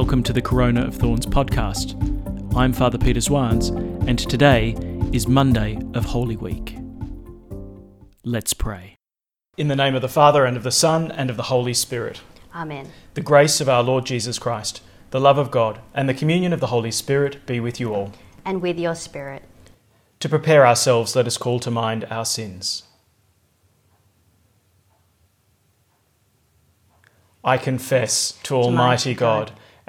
welcome to the Corona of Thorns podcast. I'm Father Peter Swans, and today is Monday of Holy Week. Let's pray. In the name of the Father, and of the Son, and of the Holy Spirit. Amen. The grace of our Lord Jesus Christ, the love of God, and the communion of the Holy Spirit be with you all. And with your spirit. To prepare ourselves, let us call to mind our sins. I confess to Almighty God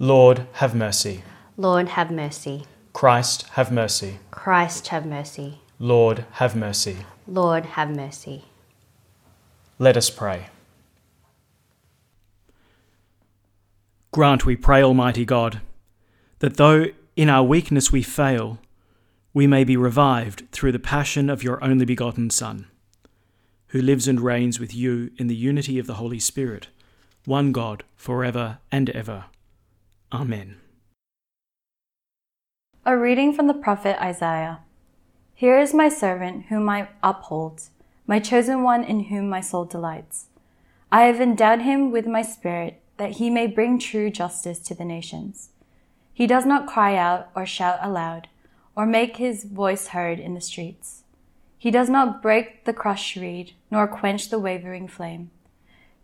Lord, have mercy. Lord, have mercy. Christ, have mercy. Christ, have mercy. Lord, have mercy. Lord, have mercy. Let us pray. Grant, we pray, Almighty God, that though in our weakness we fail, we may be revived through the passion of your only begotten Son, who lives and reigns with you in the unity of the Holy Spirit, one God, for ever and ever. Amen. A reading from the prophet Isaiah. Here is my servant whom I uphold, my chosen one in whom my soul delights. I have endowed him with my spirit that he may bring true justice to the nations. He does not cry out or shout aloud or make his voice heard in the streets. He does not break the crushed reed nor quench the wavering flame.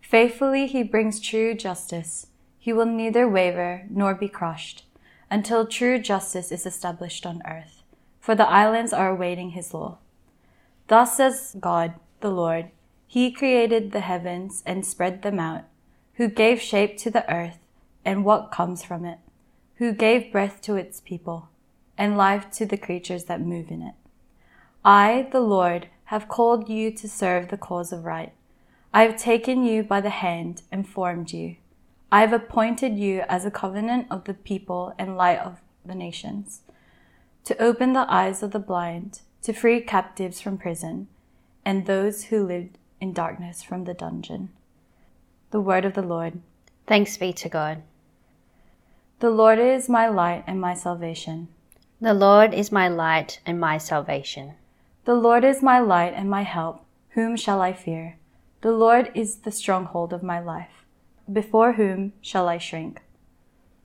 Faithfully he brings true justice. He will neither waver nor be crushed until true justice is established on earth, for the islands are awaiting his law. Thus says God, the Lord, He created the heavens and spread them out, who gave shape to the earth and what comes from it, who gave breath to its people and life to the creatures that move in it. I, the Lord, have called you to serve the cause of right. I have taken you by the hand and formed you. I have appointed you as a covenant of the people and light of the nations, to open the eyes of the blind, to free captives from prison, and those who lived in darkness from the dungeon. The word of the Lord. Thanks be to God. The Lord is my light and my salvation. The Lord is my light and my salvation. The Lord is my light and my help. Whom shall I fear? The Lord is the stronghold of my life. Before whom shall I shrink?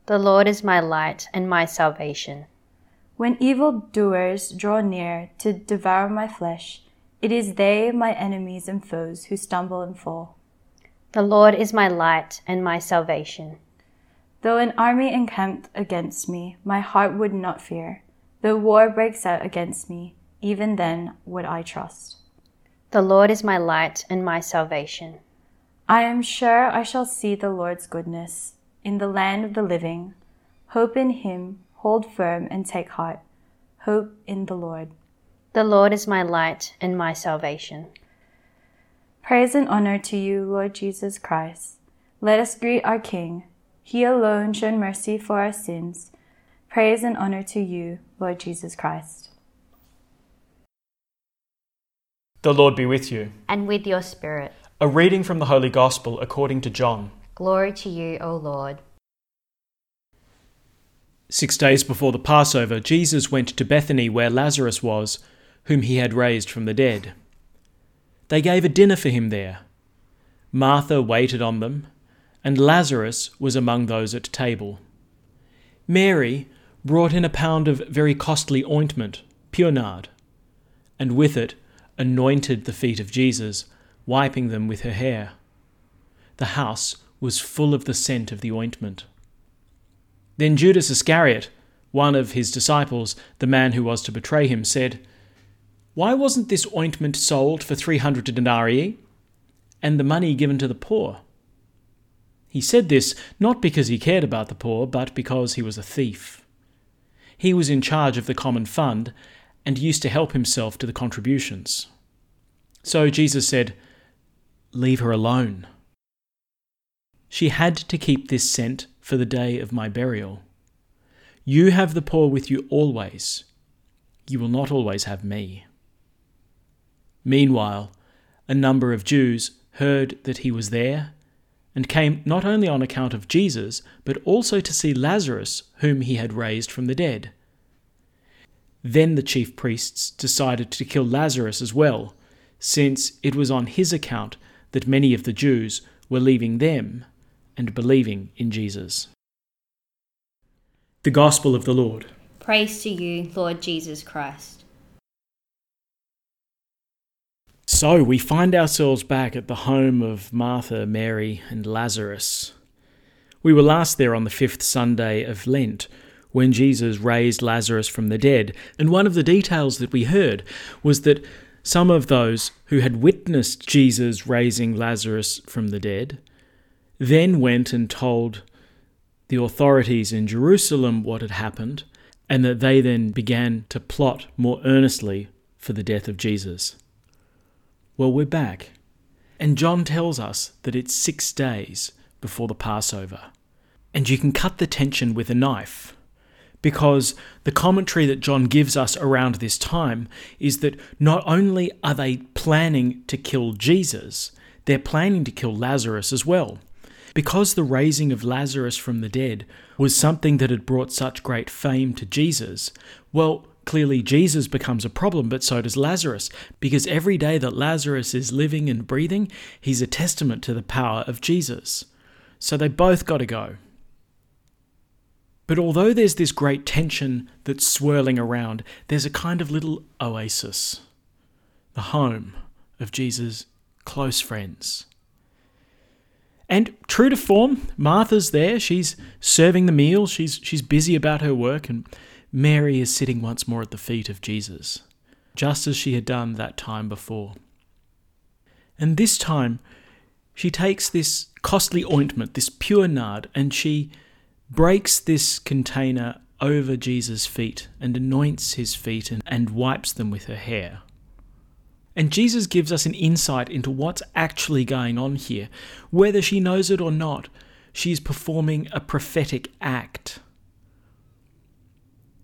The Lord is my light and my salvation. When evildoers draw near to devour my flesh, it is they, my enemies and foes, who stumble and fall. The Lord is my light and my salvation. Though an army encamped against me, my heart would not fear. Though war breaks out against me, even then would I trust. The Lord is my light and my salvation. I am sure I shall see the Lord's goodness in the land of the living. Hope in him, hold firm and take heart. Hope in the Lord. The Lord is my light and my salvation. Praise and honor to you, Lord Jesus Christ. Let us greet our King. He alone showed mercy for our sins. Praise and honor to you, Lord Jesus Christ. The Lord be with you. And with your spirit. A reading from the Holy Gospel according to John. Glory to you, O Lord. Six days before the Passover, Jesus went to Bethany where Lazarus was, whom he had raised from the dead. They gave a dinner for him there. Martha waited on them, and Lazarus was among those at table. Mary brought in a pound of very costly ointment, pure nard, and with it anointed the feet of Jesus, wiping them with her hair. The house was full of the scent of the ointment. Then Judas Iscariot, one of his disciples, the man who was to betray him, said, Why wasn't this ointment sold for three hundred denarii, and the money given to the poor? He said this not because he cared about the poor, but because he was a thief. He was in charge of the common fund and used to help himself to the contributions. So Jesus said, Leave her alone. She had to keep this scent for the day of my burial. You have the poor with you always. You will not always have me. Meanwhile, a number of Jews heard that he was there and came not only on account of Jesus, but also to see Lazarus, whom he had raised from the dead. Then the chief priests decided to kill Lazarus as well, since it was on his account that many of the Jews were leaving them and believing in Jesus. The Gospel of the Lord. Praise to you, Lord Jesus Christ. So we find ourselves back at the home of Martha, Mary, and Lazarus. We were last there on the fifth Sunday of Lent when Jesus raised Lazarus from the dead, and one of the details that we heard was that some of those who had witnessed Jesus raising Lazarus from the dead then went and told the authorities in Jerusalem what had happened, and that they then began to plot more earnestly for the death of Jesus. Well, we're back. And John tells us that it's six days before the Passover. And you can cut the tension with a knife. Because the commentary that John gives us around this time is that not only are they planning to kill Jesus, they're planning to kill Lazarus as well. Because the raising of Lazarus from the dead was something that had brought such great fame to Jesus, well, Clearly, Jesus becomes a problem, but so does Lazarus, because every day that Lazarus is living and breathing, he's a testament to the power of Jesus. So they both got to go. But although there's this great tension that's swirling around, there's a kind of little oasis the home of Jesus' close friends. And true to form, Martha's there. She's serving the meal. She's she's busy about her work, and Mary is sitting once more at the feet of Jesus, just as she had done that time before. And this time, she takes this costly ointment, this pure nard, and she breaks this container over Jesus' feet and anoints his feet and, and wipes them with her hair. And Jesus gives us an insight into what's actually going on here. Whether she knows it or not, she is performing a prophetic act.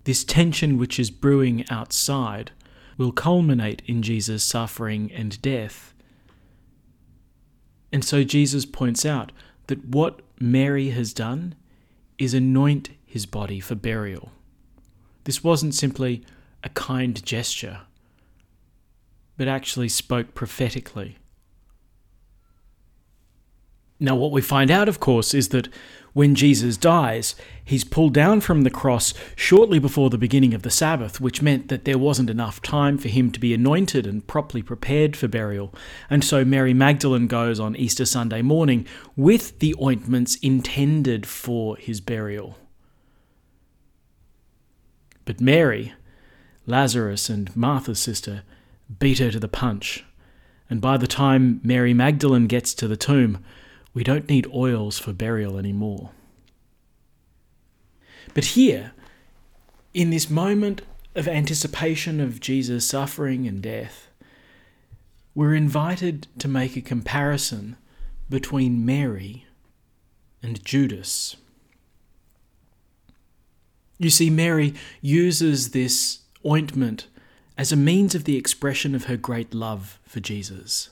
This tension which is brewing outside will culminate in Jesus' suffering and death. And so Jesus points out that what Mary has done is anoint his body for burial. This wasn't simply a kind gesture, but actually spoke prophetically. Now, what we find out, of course, is that when Jesus dies, he's pulled down from the cross shortly before the beginning of the Sabbath, which meant that there wasn't enough time for him to be anointed and properly prepared for burial. And so Mary Magdalene goes on Easter Sunday morning with the ointments intended for his burial. But Mary, Lazarus and Martha's sister, beat her to the punch. And by the time Mary Magdalene gets to the tomb, we don't need oils for burial anymore. But here, in this moment of anticipation of Jesus' suffering and death, we're invited to make a comparison between Mary and Judas. You see, Mary uses this ointment as a means of the expression of her great love for Jesus.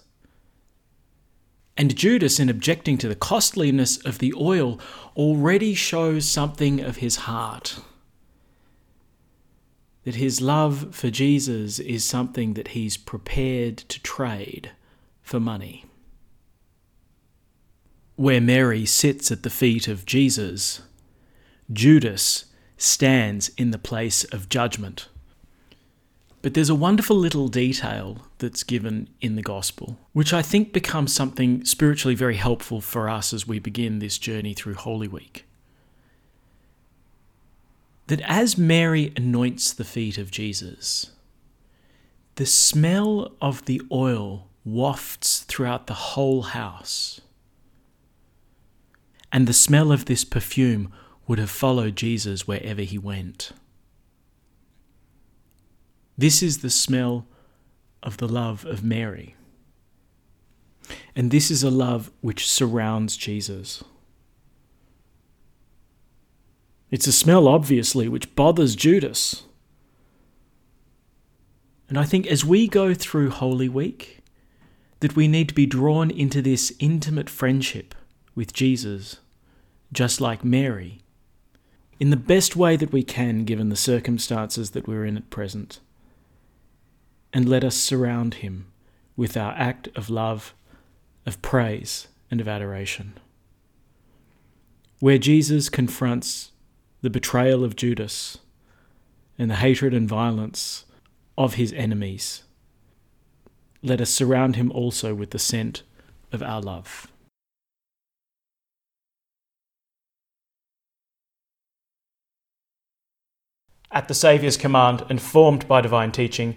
And Judas, in objecting to the costliness of the oil, already shows something of his heart. That his love for Jesus is something that he's prepared to trade for money. Where Mary sits at the feet of Jesus, Judas stands in the place of judgment. But there's a wonderful little detail that's given in the gospel, which I think becomes something spiritually very helpful for us as we begin this journey through Holy Week. That as Mary anoints the feet of Jesus, the smell of the oil wafts throughout the whole house. And the smell of this perfume would have followed Jesus wherever he went. This is the smell of the love of Mary. And this is a love which surrounds Jesus. It's a smell, obviously, which bothers Judas. And I think as we go through Holy Week, that we need to be drawn into this intimate friendship with Jesus, just like Mary, in the best way that we can given the circumstances that we're in at present. And let us surround him with our act of love, of praise, and of adoration. Where Jesus confronts the betrayal of Judas and the hatred and violence of his enemies, let us surround him also with the scent of our love. At the Saviour's command and formed by divine teaching,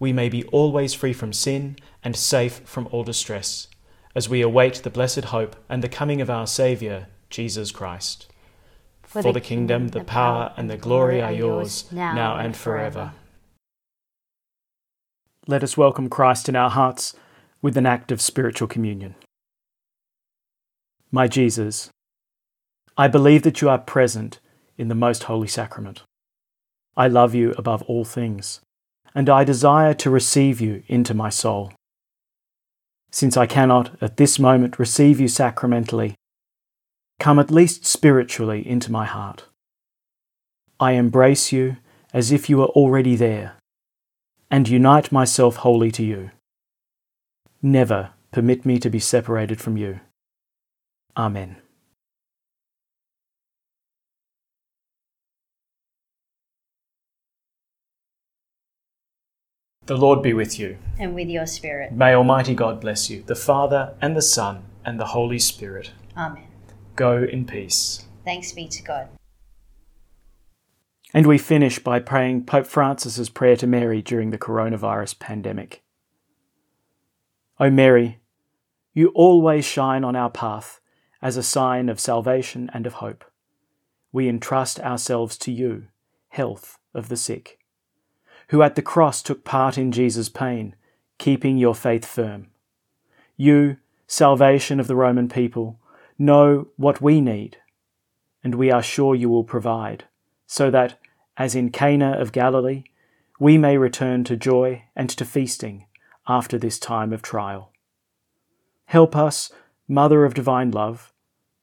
we may be always free from sin and safe from all distress, as we await the blessed hope and the coming of our Saviour, Jesus Christ. For, For the, kingdom, the power, and the glory are yours, now and forever. Let us welcome Christ in our hearts with an act of spiritual communion. My Jesus, I believe that you are present in the most holy sacrament. I love you above all things, and I desire to receive you into my soul. Since I cannot at this moment receive you sacramentally, come at least spiritually into my heart. I embrace you as if you were already there and unite myself wholly to you. Never permit me to be separated from you. Amen. The Lord be with you. And with your spirit. May Almighty God bless you, the Father, and the Son, and the Holy Spirit. Amen. Go in peace. Thanks be to God. And we finish by praying Pope Francis's prayer to Mary during the coronavirus pandemic. O Mary, you always shine on our path as a sign of salvation and of hope. We entrust ourselves to you, health of the sick, who at the cross took part in Jesus' pain, keeping your faith firm. You, salvation of the Roman people, know what we need, and we are sure you will provide so that, as in Cana of Galilee, we may return to joy and to feasting after this time of trial. Help us, Mother of Divine Love,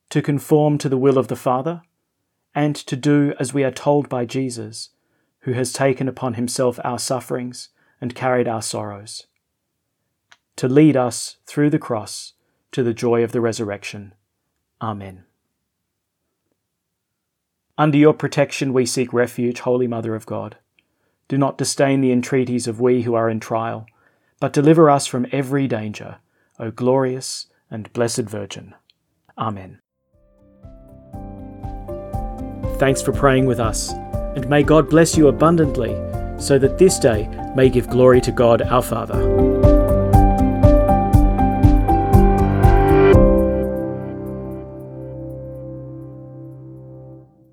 to conform to the will of the Father, and to do as we are told by Jesus, who has taken upon himself our sufferings and carried our sorrows, to lead us through the cross to the joy of the resurrection. Amen. Under your protection we seek refuge, Holy Mother of God. Do not disdain the entreaties of we who are in trial, but deliver us from every danger, O glorious and blessed Virgin. Amen. Thanks for praying with us, and may God bless you abundantly, so that this day may give glory to God our Father.